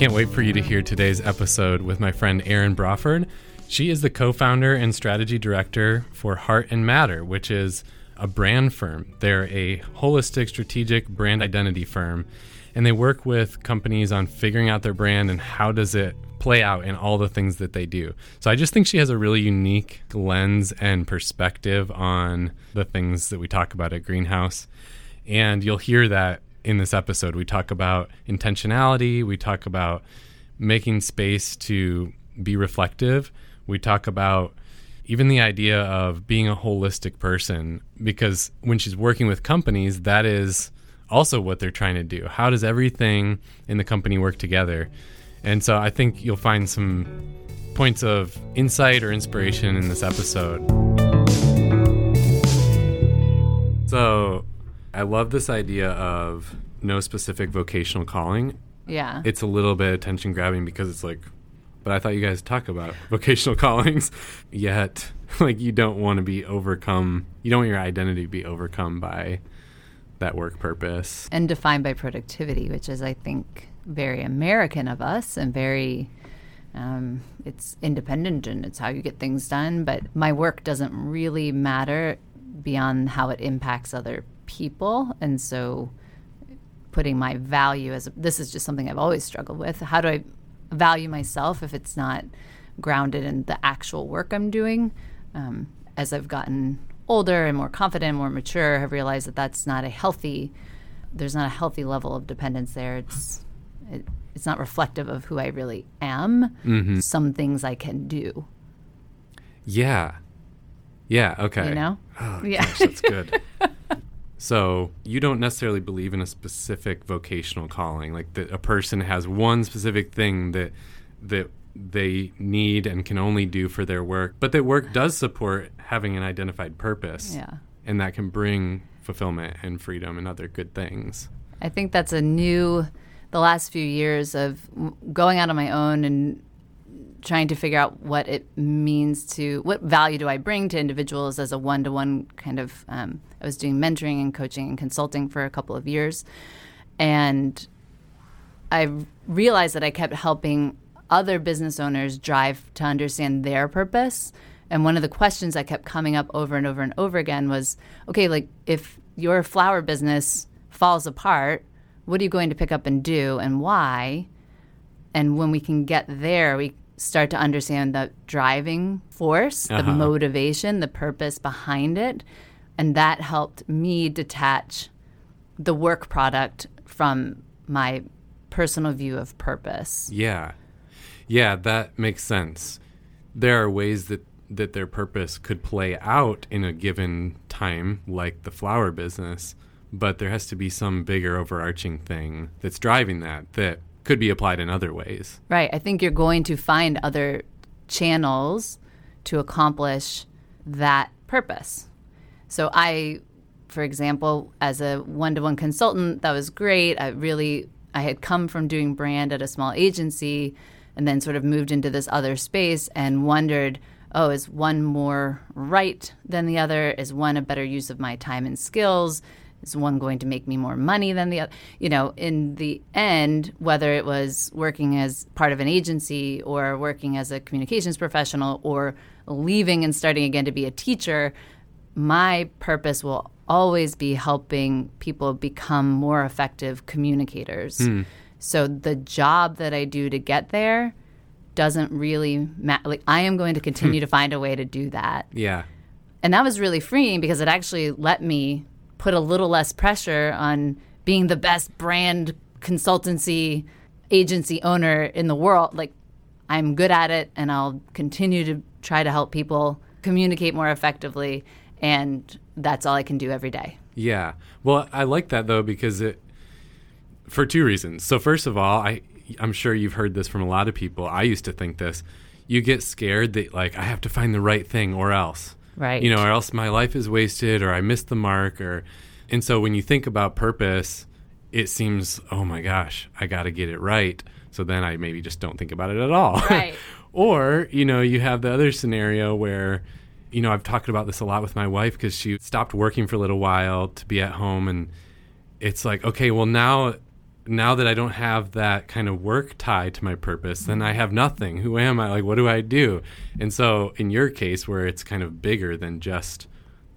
can't wait for you to hear today's episode with my friend Erin Braford. She is the co founder and strategy director for Heart and Matter, which is a brand firm. They're a holistic strategic brand identity firm, and they work with companies on figuring out their brand and how does it play out in all the things that they do. So I just think she has a really unique lens and perspective on the things that we talk about at Greenhouse. And you'll hear that in this episode. We talk about intentionality, we talk about making space to be reflective, we talk about even the idea of being a holistic person because when she's working with companies that is also what they're trying to do. How does everything in the company work together? And so i think you'll find some points of insight or inspiration in this episode. So i love this idea of no specific vocational calling Yeah. it's a little bit attention grabbing because it's like but I thought you guys talk about vocational callings yet like you don't want to be overcome you don't want your identity to be overcome by that work purpose. and defined by productivity, which is, I think, very American of us and very. Um, it's independent and it's how you get things done, but my work doesn't really matter beyond how it impacts other people. And so, putting my value as this is just something I've always struggled with. How do I value myself if it's not grounded in the actual work I'm doing? Um, as I've gotten older and more confident, more mature, have realized that that's not a healthy. There's not a healthy level of dependence there. It's it, it's not reflective of who I really am. Some things I can do, Yeah. Yeah, okay. you know. Oh, Yeah. gosh, that's good. so, you don't necessarily believe in a specific vocational calling like that a person has one specific thing that that they need and can only do for their work, but that work does support having an identified purpose. Yeah. and that can bring fulfillment and freedom and other good things. I think that's a new, the last few years of going out on my own and trying to figure out what it means to, what value do I bring to individuals as a one to one kind of, um, I was doing mentoring and coaching and consulting for a couple of years. And I realized that I kept helping other business owners drive to understand their purpose. And one of the questions that kept coming up over and over and over again was okay, like if your flower business falls apart, what are you going to pick up and do and why? And when we can get there, we start to understand the driving force, the Uh-huh. motivation, the purpose behind it. And that helped me detach the work product from my personal view of purpose. Yeah. Yeah, that makes sense. There are ways that that their purpose could play out in a given time like the flower business, but there has to be some bigger overarching thing that's driving that that could be applied in other ways. Right. I think you're going to find other channels to accomplish that purpose. So I for example, as a one-to-one consultant, that was great. I really I had come from doing brand at a small agency and then sort of moved into this other space and wondered, oh, is one more right than the other? Is one a better use of my time and skills? Is one going to make me more money than the other? You know, in the end, whether it was working as part of an agency or working as a communications professional or leaving and starting again to be a teacher, my purpose will always be helping people become more effective communicators. Hmm. So the job that I do to get there doesn't really matter. Like I am going to hmm. continue to find a way to do that. Yeah. And that was really freeing because it actually let me put a little less pressure on being the best brand consultancy agency owner in the world. Like I'm good at it and I'll continue to try to help people communicate more effectively and that's all I can do every day. Yeah. Well, I like that though because it for two reasons. So first of all, I I'm sure you've heard this from a lot of people. I used to think this. You get scared that like I have to find the right thing or else. Right. You know, or else my life is wasted or I missed the mark or and so when you think about purpose, it seems, oh my gosh, I got to get it right. So then I maybe just don't think about it at all. Right. or, you know, you have the other scenario where you know, I've talked about this a lot with my wife because she stopped working for a little while to be at home and it's like, okay, well now now that I don't have that kind of work tie to my purpose, then I have nothing. Who am I? Like, what do I do? And so, in your case, where it's kind of bigger than just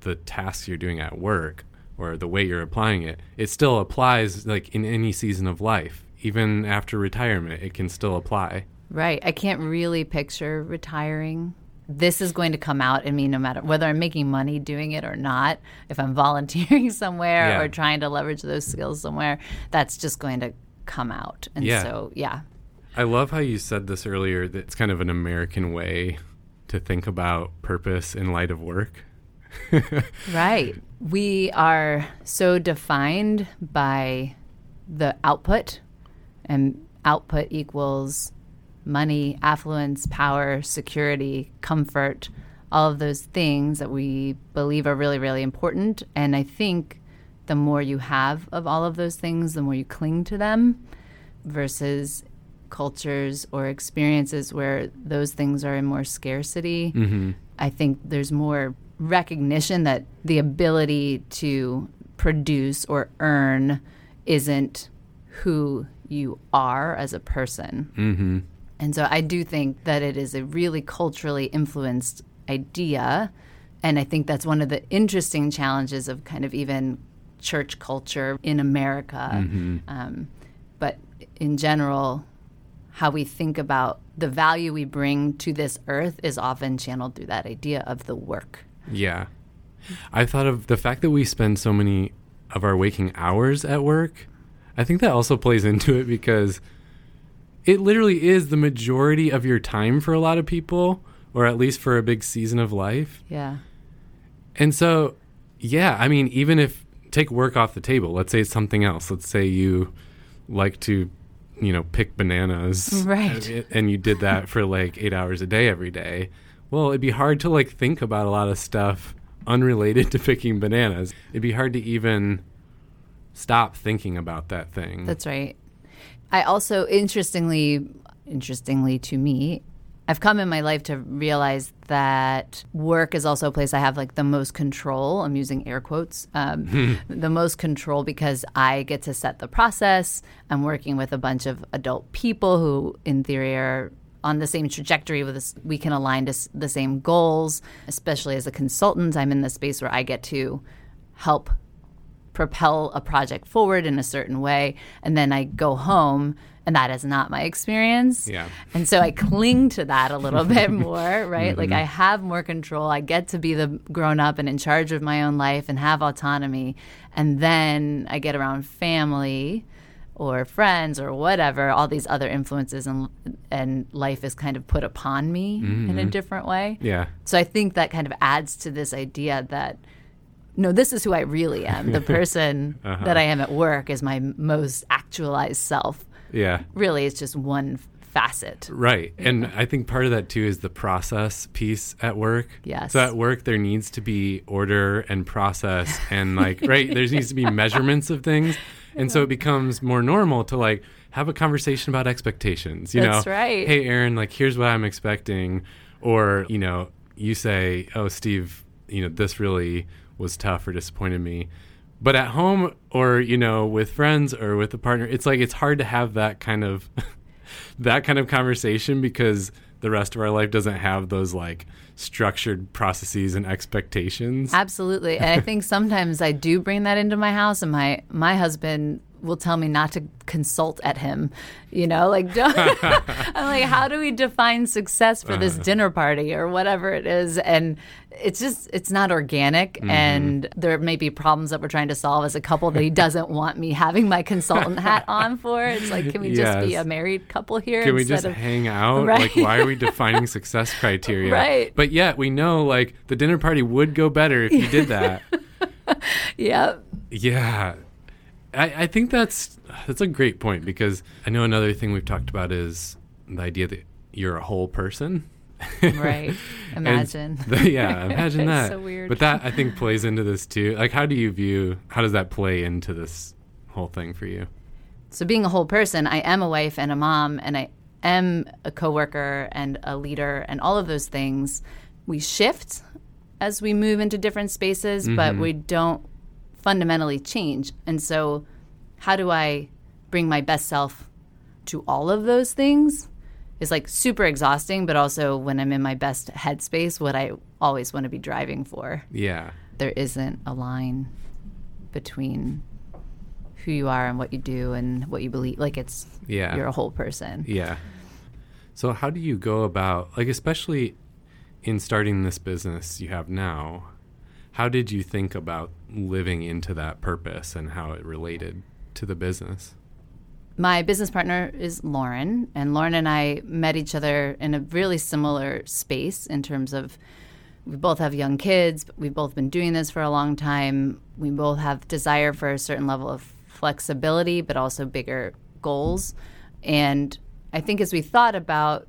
the tasks you're doing at work or the way you're applying it, it still applies like in any season of life. Even after retirement, it can still apply. Right. I can't really picture retiring. This is going to come out in me no matter whether I'm making money doing it or not. If I'm volunteering somewhere Yeah. or trying to leverage those skills somewhere, that's just going to come out. And Yeah. so, yeah. I love how you said this earlier that it's kind of an American way to think about purpose in light of work. Right. We are so defined by the output, and output equals money, affluence, power, security, comfort, all of those things that we believe are really, really important. And I think the more you have of all of those things, the more you cling to them versus cultures or experiences where those things are in more scarcity. I think there's more recognition that the ability to produce or earn isn't who you are as a person. Mm-hmm. And so I do think that it is a really culturally influenced idea. And I think that's one of the interesting challenges of kind of even church culture in America. Um, but in general, how we think about the value we bring to this earth is often channeled through that idea of the work. Yeah. I thought of the fact that we spend so many of our waking hours at work. I think that also plays into it because it literally is the majority of your time for a lot of people, or at least for a big season of life. Yeah. And so, yeah, I mean, even if take work off the table, let's say it's something else. Let's say you like to, you know, pick bananas. Right. And, and you did that for like eight hours a day every day. Well, it'd be hard to like think about a lot of stuff unrelated to picking bananas. It'd be hard to even stop thinking about that thing. That's right. I also, interestingly, interestingly to me, I've come in my life to realize that work is also a place I have like the most control. I'm using air quotes, um, the most control because I get to set the process. I'm working with a bunch of adult people who, in theory, are on the same trajectory with us. We can align to s- the same goals. Especially as a consultant, I'm in the space where I get to help propel a project forward in a certain way and then I go home and that is not my experience. Yeah. And so I cling to that a little bit more, right? Like mm-hmm. I have more control. I get to be the grown up and in charge of my own life and have autonomy. And then I get around family or friends or whatever, all these other influences and and life is kind of put upon me in a mm-hmm. different way. yeah. So I think that kind of adds to this idea that no, this is who I really am. The person uh-huh. that I am at work is my most actualized self. Yeah. Really, it's just one facet. Right. And I think part of that too is the process piece at work. Yes. So at work there needs to be order and process and like right, there needs to be measurements of things. And so it becomes more normal to like have a conversation about expectations. You That's know, right. Hey Erin, like here's what I'm expecting. Or, you know, you say, Oh Steve, you know, this really was tough or disappointed me. But at home or, you know, with friends or with a partner, it's like it's hard to have that kind of that kind of conversation because the rest of our life doesn't have those like structured processes and expectations. Absolutely. And I think sometimes I do bring that into my house and my my husband will tell me not to consult at him. You know, like don't, I'm like, how do we define success for this uh-huh. dinner party or whatever it is? And it's just it's not organic mm-hmm. and there may be problems that we're trying to solve as a couple that he doesn't want me having my consultant hat on for. It's like, can we just be a married couple here? Can we just of, hang out? Right. Like, why are we defining success criteria? Right. But yet we know like the dinner party would go better if you did that. Yeah. yeah. I, I think that's that's a great point because I know another thing we've talked about is the idea that you're a whole person. Right. Imagine. the- yeah, imagine It's that. so weird. But that I think plays into this too. Like, how do you view? How does that play into this whole thing for you? So being a whole person, I am a wife and a mom and I am a coworker and a leader and all of those things. We shift as we move into different spaces, but mm-hmm. we don't fundamentally change. And so how do I bring my best self to all of those things is like super exhausting, but also when I'm in my best headspace, what I always want to be driving for. Yeah. There isn't a line between who you are and what you do and what you believe. Like it's, Yeah. you're a whole person. Yeah. So how do you go about like especially in starting this business you have now? How did you think about living into that purpose and how it related to the business? My business partner is Lauren, and Lauren and I met each other in a really similar space in terms of we both have young kids, we've both been doing this for a long time. We both have desire for a certain level of flexibility, but also bigger goals. And I think as we thought about,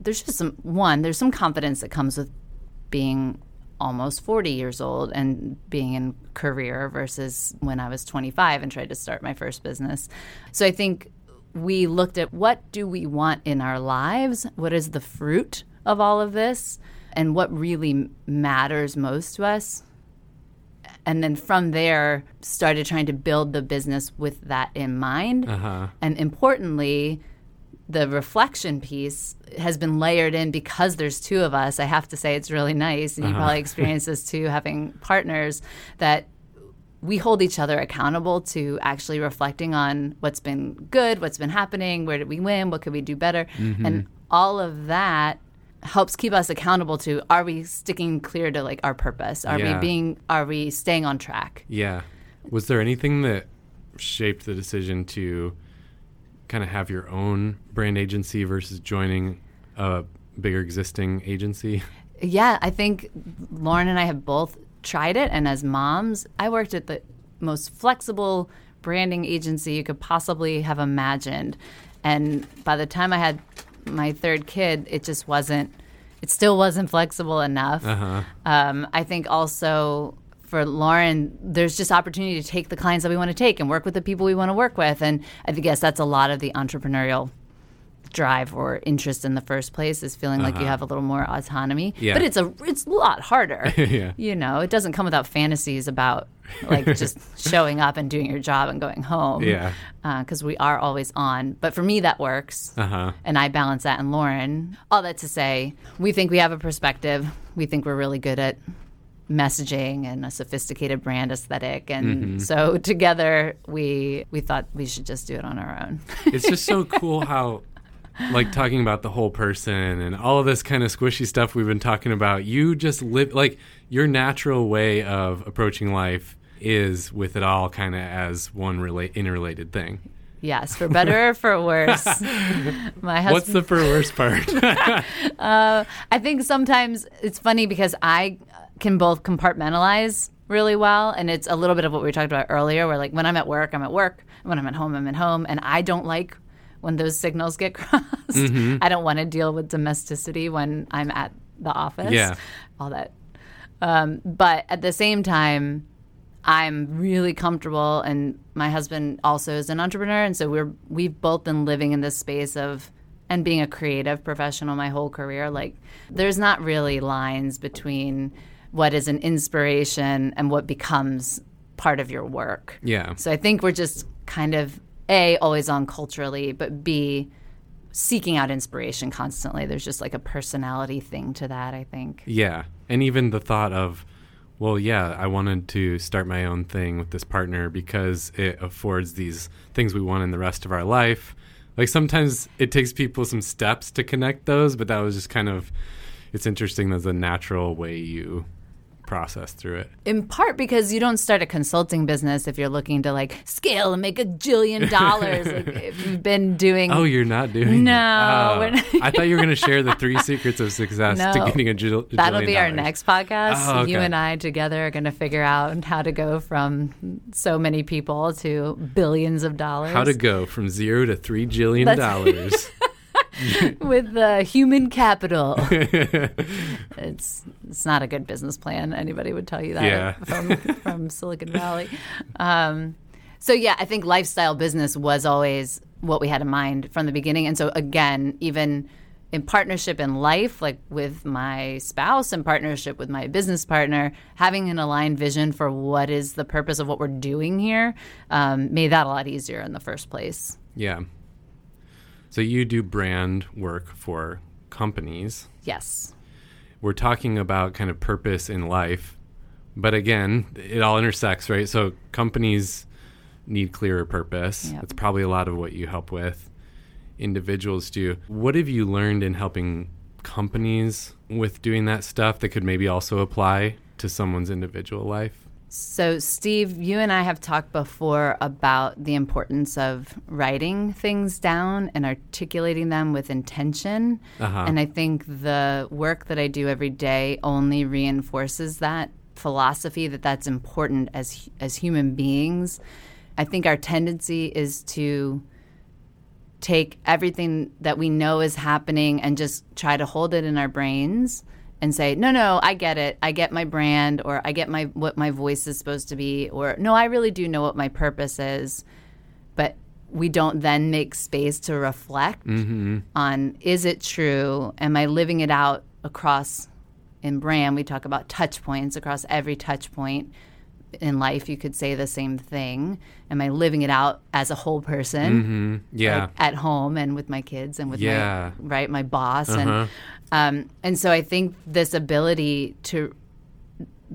there's just some one, there's some confidence that comes with being almost 40 years old and being in career versus when I was 25 and tried to start my first business. So I think we looked at what do we want in our lives? What is the fruit of all of this? And what really matters most to us? And then from there, started trying to build the business with that in mind. Uh-huh. And importantly, the reflection piece has been layered in because there's two of us. I have to say it's really nice, and you uh-huh. probably experience this too, having partners that we hold each other accountable to actually reflecting on what's been good, what's been happening, where did we win, what could we do better, mm-hmm. and all of that helps keep us accountable to are we sticking clear to like our purpose are Yeah. we being are we staying on track Yeah. Was there anything that shaped the decision to kind of have your own brand agency versus joining a bigger existing agency? Yeah, I think Lauren and I have both tried it. And as moms, I worked at the most flexible branding agency you could possibly have imagined. And by the time I had my third kid, it just wasn't, it still wasn't flexible enough. Uh-huh. Um, I think also for Lauren, there's just opportunity to take the clients that we want to take and work with the people we want to work with. And I guess that's a lot of the entrepreneurial drive or interest in the first place is feeling like you have a little more autonomy. Yeah. But it's a it's a lot harder. Yeah. You know, it doesn't come without fantasies about like just showing up and doing your job and going home. Yeah. Because we are always on. But for me, that works. Uh-huh. And I balance that and Lauren. All that to say, we think we have a perspective. We think we're really good at messaging and a sophisticated brand aesthetic. And mm-hmm. so together we we thought we should just do it on our own. it's just so cool how like talking about the whole person and all of this kind of squishy stuff we've been talking about you just live like your natural way of approaching life is with it all kind of as one relate interrelated thing yes, for better or for worse. My husband what's the for worse part uh, I think sometimes it's funny because I can both compartmentalize really well. And it's a little bit of what we talked about earlier, where like when I'm at work, I'm at work. When I'm at home, I'm at home. And I don't like when those signals get crossed. I don't want to deal with domesticity when I'm at the office. Yeah. All that. Um, but at the same time, I'm really comfortable, and my husband also is an entrepreneur, and so we're we've both been living in this space of and being a creative professional my whole career. Like, there's not really lines between what is an inspiration and what becomes part of your work. yeah So I think we're just kind of a always on culturally, but b seeking out inspiration constantly. There's just like a personality thing to that. I think. Yeah. And even the thought of, well, yeah, I wanted to start my own thing with this partner because it affords these things we want in the rest of our life. Like sometimes it takes people some steps to connect those, but that was just kind of, it's interesting. There's a natural way you process through it. in part because you don't start a consulting business if you're looking to like scale and make a jillion dollars. like if you've been doing Oh, you're not doing No. Oh, not- I thought you were going to share the three secrets of success to getting a, jil- a that'll be our dollars. next podcast. Oh, You and I together are going to figure out how to go from so many people to billions of dollars. How to go from zero to three jillion That's- dollars. with the human capital. it's it's not a good business plan. Anybody would tell you that Yeah. from from Silicon Valley. Um, so yeah, I think lifestyle business was always what we had in mind from the beginning. And so again, even in partnership in life, like with my spouse, in partnership with my business partner, having an aligned vision for what is the purpose of what we're doing here um, made that a lot easier in the first place. Yeah. So you do brand work for companies. Yes. We're talking about kind of purpose in life. But again, it all intersects, right? So companies need clearer purpose. Yep. That's probably a lot of what you help with. Individuals do. What have you learned in helping companies with doing that stuff that could maybe also apply to someone's individual life? So, Steve, you and I have talked before about the importance of writing things down and articulating them with intention. Uh-huh. And I think the work that I do every day only reinforces that philosophy that that's important as as human beings. I think our tendency is to take everything that we know is happening and just try to hold it in our brains and say, "No, no, I get it. I get my brand or I get my what my voice is supposed to be or no, I really do know what my purpose is." But we don't then make space to reflect mm-hmm. on is it true? Am I living it out across in brand? We talk about touch points across every touch point in life. You could say the same thing. Am I living it out as a whole person? Yeah. like, at home and with my kids and with Yeah. my right my boss Uh-huh. and um, and so I think this ability to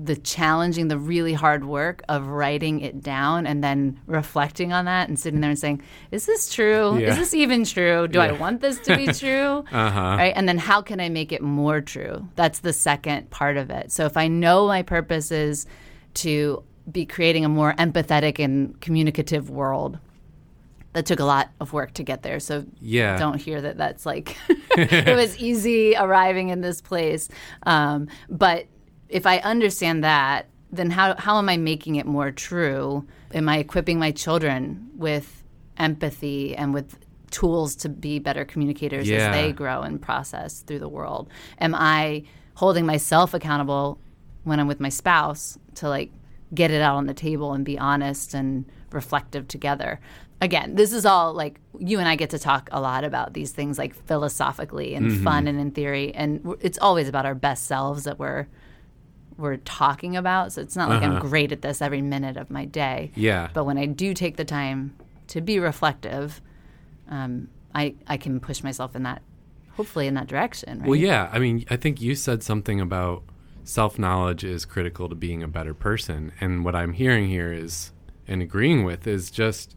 the challenging the really hard work of writing it down and then reflecting on that and sitting there and saying is this true Yeah. is this even true do I want this to be true Uh-huh. right and then how can I make it more true that's the second part of it so if I know my purpose is to be creating a more empathetic and communicative world that took a lot of work to get there. So Yeah. don't hear that that's like it was easy arriving in this place. Um, but if I understand that, then how how am I making it more true? Am I equipping my children with empathy and with tools to be better communicators Yeah. as they grow and process through the world? Am I holding myself accountable when I'm with my spouse to like get it out on the table and be honest and reflective together? Again, this is all like you and I get to talk a lot about these things like philosophically and Mm-hmm. fun and in theory, and it's always about our best selves that we're we're talking about. So it's not like I'm Uh-huh. great at this every minute of my day. Yeah. But when I do take the time to be reflective, um, I I can push myself in that, hopefully in that direction. Right? Well, yeah. I mean, I think you said something about self knowledge is critical to being a better person. And what I'm hearing here is, and agreeing with, is just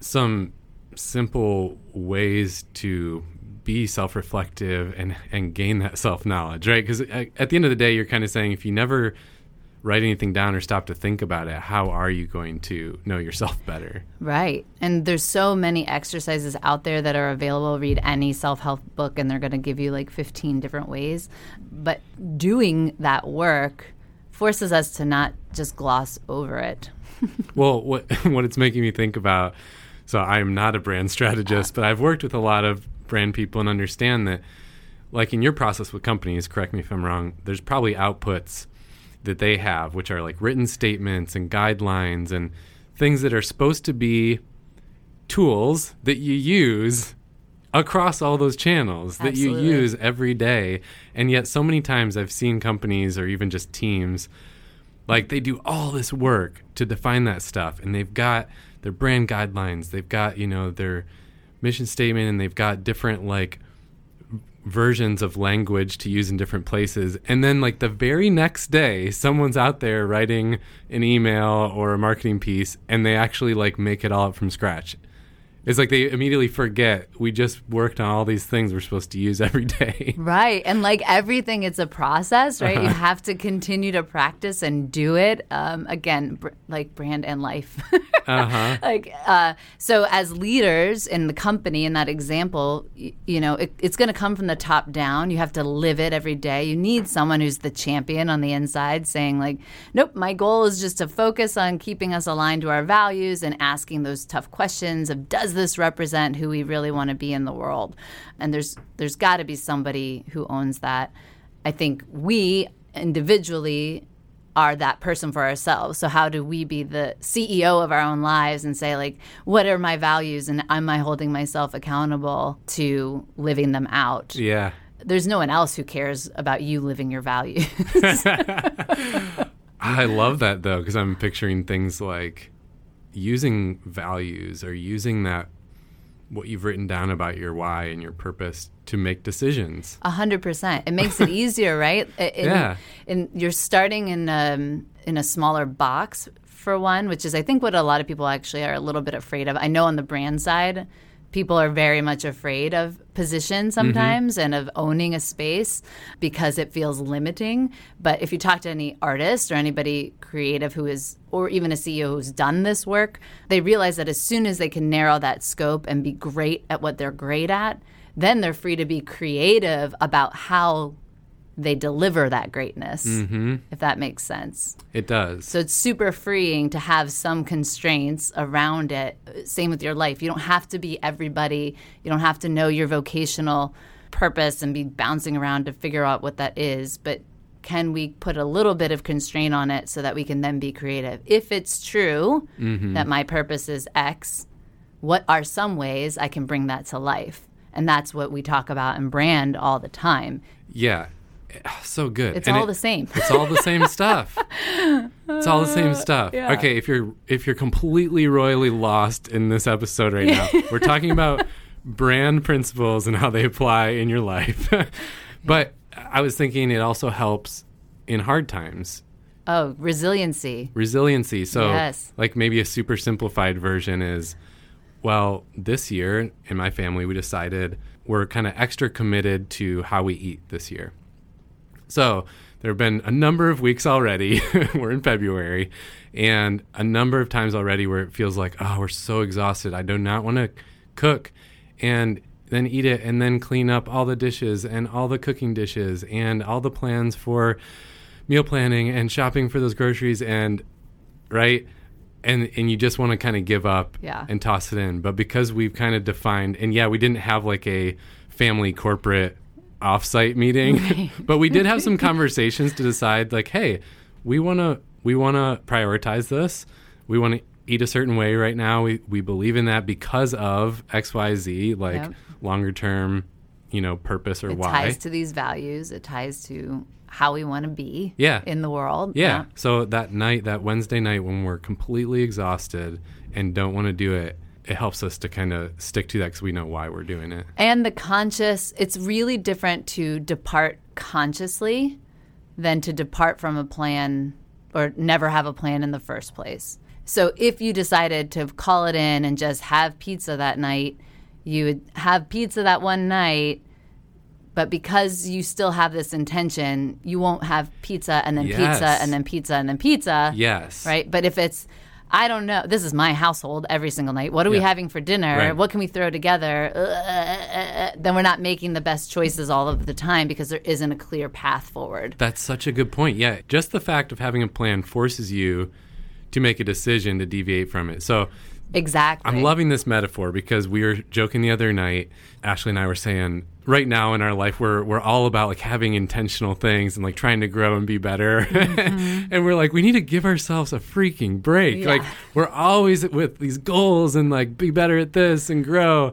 some simple ways to be self reflective and, and gain that self knowledge, right? Because uh, at the end of the day, you're kind of saying if you never write anything down or stop to think about it, how are you going to know yourself better? Right. And there's so many exercises out there that are available. Read any self help book, and they're going to give you like 15 different ways. But doing that work forces us to not just gloss over it. Well, what what it's making me think about. So I am not a brand strategist, but I've worked with a lot of brand people and understand that, like in your process with companies, correct me if I'm wrong. There's probably outputs that they have, which are like written statements and guidelines and things that are supposed to be tools that you use across all those channels that you use every day. And yet, so many times I've seen companies or even just teams like they do all this work to define that stuff and they've got their brand guidelines, they've got, you know, their mission statement and they've got different like versions of language to use in different places. And then like the very next day, someone's out there writing an email or a marketing piece and they actually like make it all up from scratch. It's like they immediately forget we just worked on all these things we're supposed to use every day. Right. And like everything, it's a process, right? You have to continue to practice and do it. Um, again, br- like brand and life. Uh-huh. like, uh, so as leaders in the company, in that example, y- you know, it, it's going to come from the top down. You have to live it every day. You need someone who's the champion on the inside saying, like, nope, my goal is just to focus on keeping us aligned to our values and asking those tough questions of does this represent who we really want to be in the world? And there's there's got to be somebody who owns that. I think we individually are that person for ourselves. So how do we be the CEO of our own lives and say like what are my values and am I holding myself accountable to living them out? Yeah. There's no one else who cares about you living your values. I love that though, because I'm picturing things like, using values or using that what you've written down about your why and your purpose to make decisions. A hundred percent. It makes it easier, right? In, Yeah. In you're starting in um, in a smaller box for one, which is I think what a lot of people actually are a little bit afraid of. I know on the brand side, people are very much afraid of position mm-hmm. sometimes and of owning a space because it feels limiting. But if you talk to any artist or anybody creative who is, or even a CEO who's done this work, they realize that as soon as they can narrow that scope and be great at what they're great at, then they're free to be creative about how they deliver that greatness, mm-hmm. if that makes sense. It does. So it's super freeing to have some constraints around it. Same with your life. You don't have to be everybody. You don't have to know your vocational purpose and be bouncing around to figure out what that is. But can we put a little bit of constraint on it so that we can then be creative? If it's true mm-hmm. that my purpose is X, what are some ways I can bring that to life? And that's what we talk about in brand all the time. yeah. So good. It's And all it- the same. It's all the same stuff. It's all the same stuff. yeah. Okay, if you're if you're completely royally lost in this episode right now, we're talking about brand principles and how they apply in your life. but I was thinking it also helps in hard times. Oh, resiliency. Resiliency. So Yes. like maybe a super simplified version is well, this year in my family we decided we're kind of extra committed to how we eat this year. So there have been a number of weeks already. we're in February, and a number of times already where it feels like, oh, we're so exhausted. I do not want to cook and then eat it and then clean up all the dishes and all the cooking dishes and all the plans for meal planning and shopping for those groceries and right and and you just want to kind of give up Yeah. and toss it in but because we've kind of defined and yeah we didn't have like a family corporate offsite meeting but we did have some conversations to decide like hey we want to we want to prioritize this we want to eat a certain way right now we we believe in that because of xyz like Yep. longer term you know purpose or It why ties to these values. It ties to how we want to be Yeah. in the world. Yeah. So that night, that Wednesday night, when we're completely exhausted and don't want to do it, it helps us to kind of stick to that because we know why we're doing it. And the conscious, it's really different to depart consciously than to depart from a plan or never have a plan in the first place. So if you decided to call it in and just have pizza that night, you would have pizza that one night. But because you still have this intention, you won't have pizza and then Yes. pizza and then pizza and then pizza. Yes. right? But if it's, I don't know, this is my household every single night. What are we having for dinner? Right. What can we throw together? Uh, then we're not making the best choices all of the time because there isn't a clear path forward. That's such a good point. Yeah. Just the fact of having a plan forces you to make a decision to deviate from it. So Exactly. I'm loving this metaphor because we were joking the other night. Ashley and I were saying right now in our life we're we're all about like having intentional things and like trying to grow and be better. Mm-hmm. and we're like we need to give ourselves a freaking break. Yeah. Like we're always with these goals and like be better at this and grow.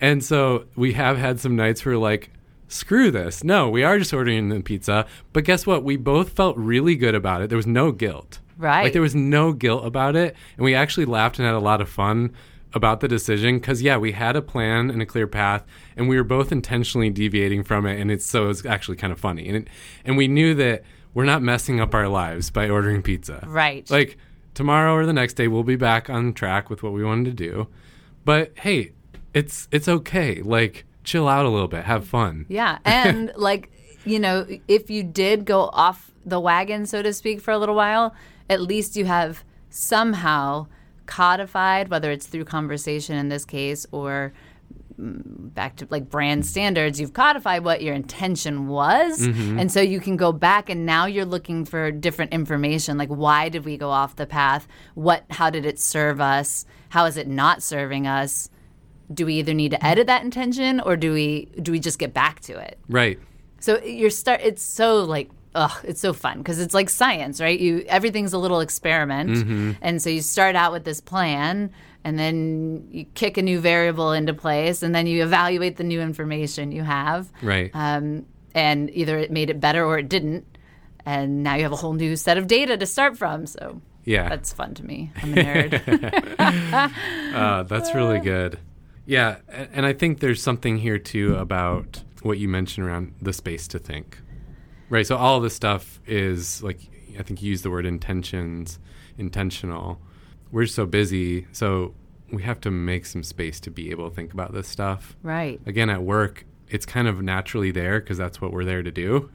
And so we have had some nights where like screw this. No, we are just ordering the pizza. But guess what? We both felt really good about it. There was no guilt. Right. Like there was no guilt about it, and we actually laughed and had a lot of fun about the decision because yeah, we had a plan and a clear path, and we were both intentionally deviating from it, and it's so it's actually kind of funny, and it, and we knew that we're not messing up our lives by ordering pizza. Right. Like tomorrow or the next day, we'll be back on track with what we wanted to do, but hey, it's it's okay. Like chill out a little bit, have fun. Yeah. And like, you know, if you did go off the wagon, so to speak, for a little while, at least you have somehow codified, whether it's through conversation in this case or mm, back to like brand standards, you've codified what your intention was. And so you can go back and now you're looking for different information like why did we go off the path? What how did it serve us? How is it not serving us? Do we either need to edit that intention or do we do we just get back to it? Right. So you're start. It's so like, ugh, it's so fun because it's like science, right? You everything's a little experiment, and so you start out with this plan, and then you kick a new variable into place, and then you evaluate the new information you have, Right. um, and either it made it better or it didn't, and now you have a whole new set of data to start from. So Yeah. That's fun to me. I'm a nerd. uh, that's really good. Yeah, and I think there's something here too about what you mentioned around the space to think. Right. So all this stuff is like I think you use the word intentions, intentional. We're so busy, so we have to make some space to be able to think about this stuff. right. Again, at work, it's kind of naturally there because that's what we're there to do.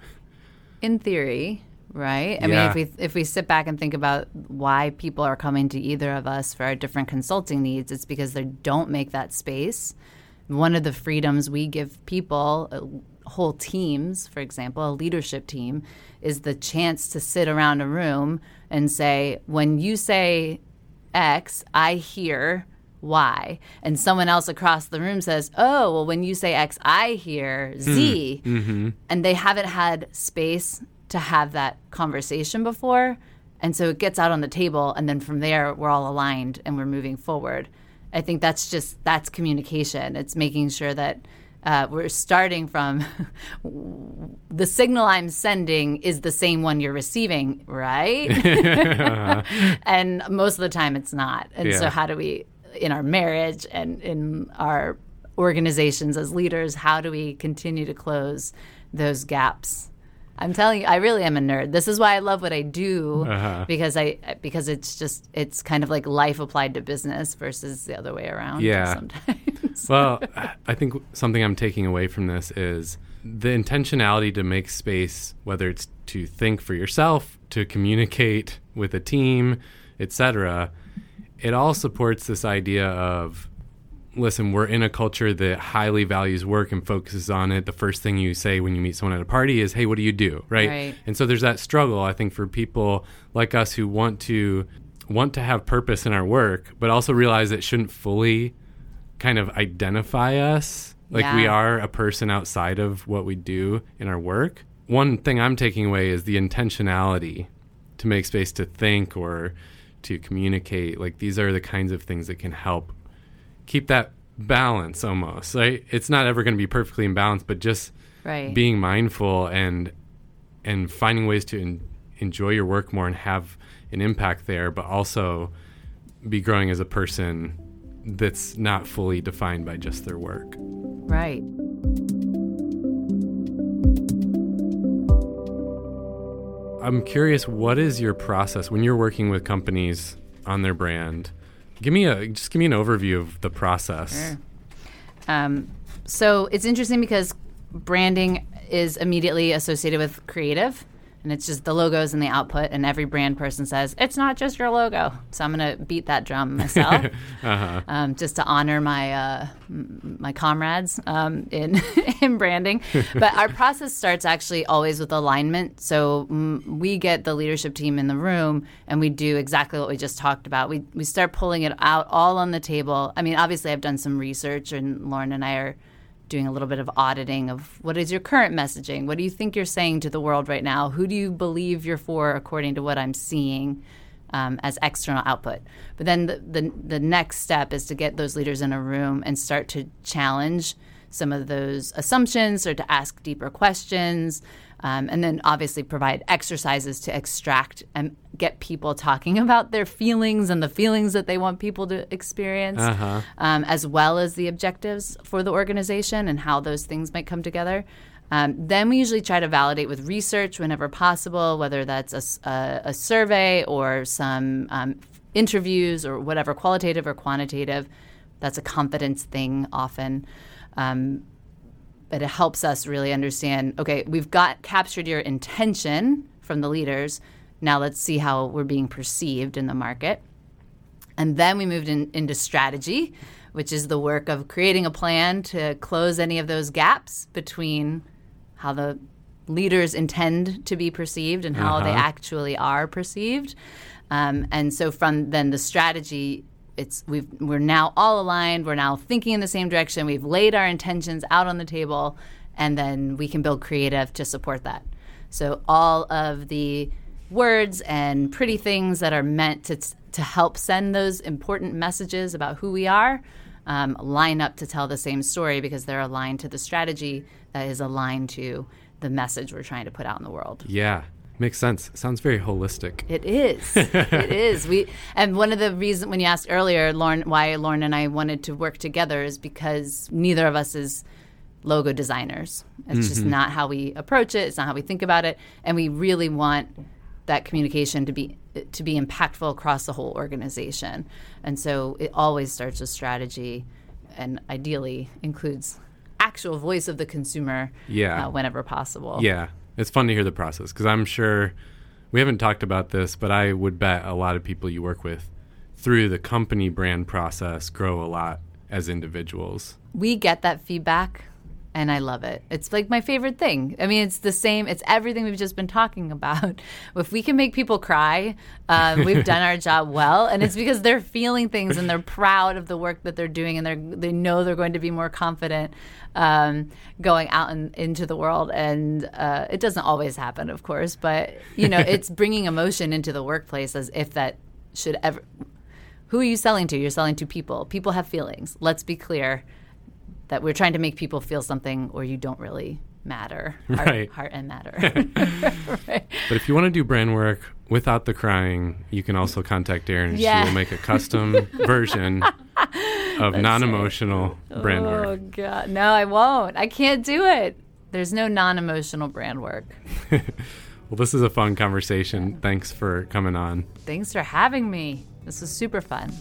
in theory, right? I Yeah. mean, if we if we sit back and think about why people are coming to either of us for our different consulting needs, it's because they don't make that space. One of the freedoms we give people, uh, whole teams, for example, a leadership team, is the chance to sit around a room and say, when you say X, I hear Y. And someone else across the room says, Oh, well, when you say X, I hear Z. Hmm, mm-hmm. And they haven't had space to have that conversation before. And so it gets out on the table. And then from there, we're all aligned and we're moving forward. I think that's just, that's communication. It's making sure that. Uh, we're starting from the signal I'm sending is the same one you're receiving, right? and most of the time it's not. And so, how do we, in our marriage and in our organizations as leaders, how do we continue to close those gaps? I'm telling you, I really am a nerd. This is why I love what I do Uh-huh. because I because it's just it's kind of like life applied to business versus the other way around. Yeah. sometimes. well, I think something I'm taking away from this is the intentionality to make space, whether it's to think for yourself, to communicate with a team, etc. It all supports this idea of listen, we're in a culture that highly values work and focuses on it. The first thing you say when you meet someone at a party is, "Hey, what do you do?" Right? Right. And so there's that struggle I think for people like us who want to want to have purpose in our work, but also realize it shouldn't fully kind of identify us like we are a person outside of what we do in our work. One thing I'm taking away is the intentionality to make space to think or to communicate. Like these are the kinds of things that can help keep that balance almost. Right? It's not ever going to be perfectly in balance, but just right. being mindful and and finding ways to en- enjoy your work more and have an impact there, but also be growing as a person that's not fully defined by just their work. right. I'm curious, what is your process when you're working with companies on their brand? Give me a just give me an overview of the process. Sure. Um, so it's interesting because branding is immediately associated with creative, and it's just the logos and the output. And every brand person says it's not just your logo. So I'm going to beat that drum myself, Uh-huh. um, just to honor my uh, my comrades um, in in branding. But our process starts actually always with alignment. So mm, we get the leadership team in the room, and we do exactly what we just talked about. We we start pulling it out all on the table. I mean, obviously, I've done some research, and Lauren and I are doing a little bit of auditing of what is your current messaging? What do you think you're saying to the world right now? Who do you believe you're for according to what I'm seeing um, as external output? But then the, the, the next step is to get those leaders in a room and start to challenge some of those assumptions or to ask deeper questions. Um, and then obviously provide exercises to extract and get people talking about their feelings and the feelings that they want people to experience Uh-huh. um, as well as the objectives for the organization and how those things might come together. Um, then we usually try to validate with research whenever possible, whether that's a survey or some um, interviews or whatever, qualitative or quantitative. That's a confidence thing often. Um, but it helps us really understand okay, we've got captured your intention from the leaders. Now let's see how we're being perceived in the market. And then we moved in, into strategy, which is the work of creating a plan to close any of those gaps between how the leaders intend to be perceived and how they Uh-huh. actually are perceived. Um, and so from then the strategy, it's we've we're now all aligned. We're now thinking in the same direction. We've laid our intentions out on the table, and then we can build creative to support that. So all of the words and pretty things that are meant to to help send those important messages about who we are um, line up to tell the same story because they're aligned to the strategy that is aligned to the message we're trying to put out in the world. Yeah. Makes sense. Sounds very holistic. It is. it is. We and one of the reasons when you asked earlier, Lauren, why Lauren and I wanted to work together is because neither of us is logo designers. It's just not how we approach it. It's not how we think about it, and we really want that communication to be to be impactful across the whole organization. And so it always starts with strategy, and ideally includes actual voice of the consumer. Yeah. uh, whenever possible. Yeah, it's fun to hear the process because I'm sure we haven't talked about this, but I would bet a lot of people you work with through the company brand process grow a lot as individuals. we get that feedback and I love it. It's like my favorite thing. I mean, it's the same, it's everything we've just been talking about. If we can make people cry, um, we've done our job well. And it's because they're feeling things and they're proud of the work that they're doing and they're, they know they're going to be more confident um, going out in, into the world. And uh, it doesn't always happen, of course, but, you know, it's bringing emotion into the workplace as if that should ever. Who are you selling to? You're selling to people. People have feelings. Let's be clear that we're trying to make people feel something or you don't really matter. Heart, Right. heart and matter. right. But if you want to do brand work without the crying, you can also contact and Yeah. She will make a custom version of non-emotional brand Oh work. Oh, God. No, I won't. I can't do it. There's no non-emotional brand work. Well, this is a fun conversation. Thanks for coming on. Thanks for having me. This was super fun.